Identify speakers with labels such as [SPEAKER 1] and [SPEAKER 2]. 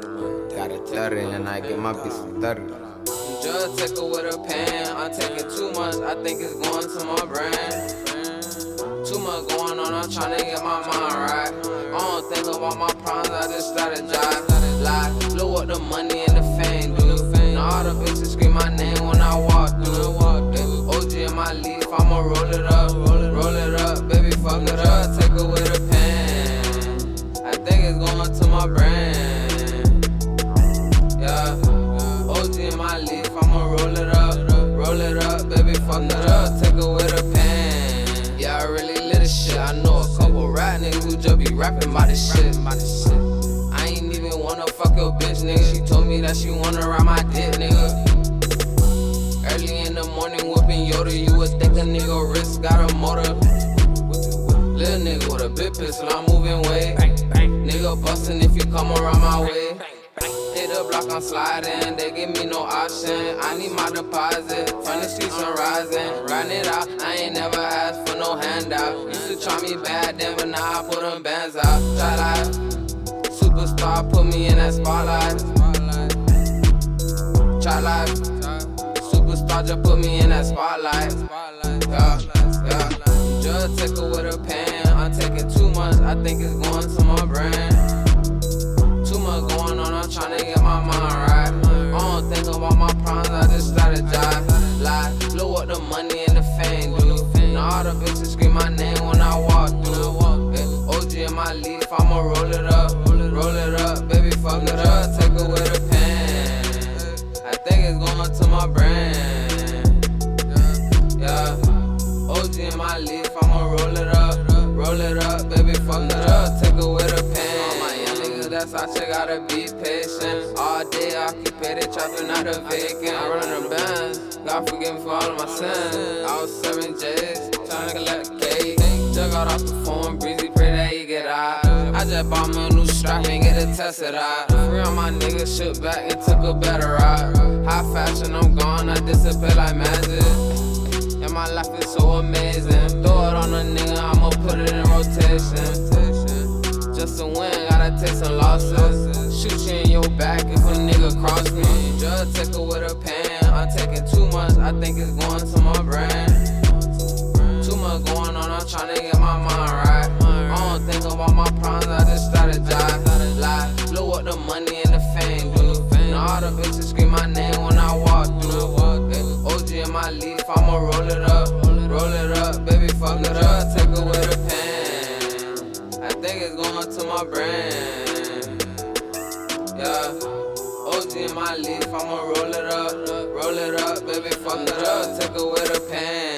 [SPEAKER 1] 30 and I get my bitch 30.
[SPEAKER 2] Just take her with a pan. I'm taking too much, I think it's going to my brain. Too much going on, I'm trying to get my mind right. I don't think about my problems, I just strategize. Lie, look what the money and the fame do. Now all the bitches scream my name when I walk through. OG in my leaf, I'ma roll it up, roll it up, baby, fuck it up. Take her with a pan. I think it's going to my brain. Yeah. OG in my leaf, I'ma roll it up, roll it up, baby, fuck it up, take it with a pen. Yeah, I really lit this shit. I know a couple rap niggas who just be rapping about this shit. I ain't even wanna fuck your bitch, nigga. She told me that she wanna ride my dick, nigga. Early in the morning, whooping Yoda, you would think a nigga wrist got a motor. Little nigga with a big pistol, I'm moving weight. Nigga bustin' if you come around my way. The block, I'm sliding. They give me no option. I need my deposit. From the streets, I'm rising. Riding it out. I ain't never asked for no handout. Used to try me bad then, but now I put them bands out. Try life. Superstar put me in that spotlight. Try life. Superstar just put me in that spotlight. Yeah, yeah. Just take her with a pan. I'm taking too much. I think it's going to my brain. Too much going on, I'm trying to get my mind right. I don't think about my problems, I just strategize. Lie, look what the money and the fame do. Now all the bitches scream my name when I walk through. Eh, OG in my leaf, I'ma roll it up, roll it up, baby, fuck it up, take it with a pen. I think it's going to my brain. Yeah, OG in my leaf, I'ma roll it up, roll it up, baby, fuck it up, take it with a that's out, you gotta be patient. All day I keep occupied, trapping out a vacant. I run the bands, God forgive me for all of my sins. I was serving J's, trying to collect cake. Just got off the phone, breezy, pray that he get out. I just bought me a new strap and get it tested out. Free on my niggas, shook back and took a better ride. High fashion, I'm gone, I disappear like magic. And my life is so amazing. Throw it on a nigga, I'ma put it in rotation. Just to win, gotta take some losses. Shoot you in your back if a nigga cross me. Just take it with a pen. I'm taking too much, I think it's going to my brain. Too much going on, I'm trying to get my mind right. I don't think about my problems, I just strategize. Lie, look up the money and the fame do. Now all the bitches scream my name when I walk through. Eh, OG in my leaf, I'ma roll it up, roll it up, baby, fuck it up, take it with a niggas going to my brand. Yeah. OG in my leaf, I'ma roll it up, roll it up, baby, fuck it up, take away the pain.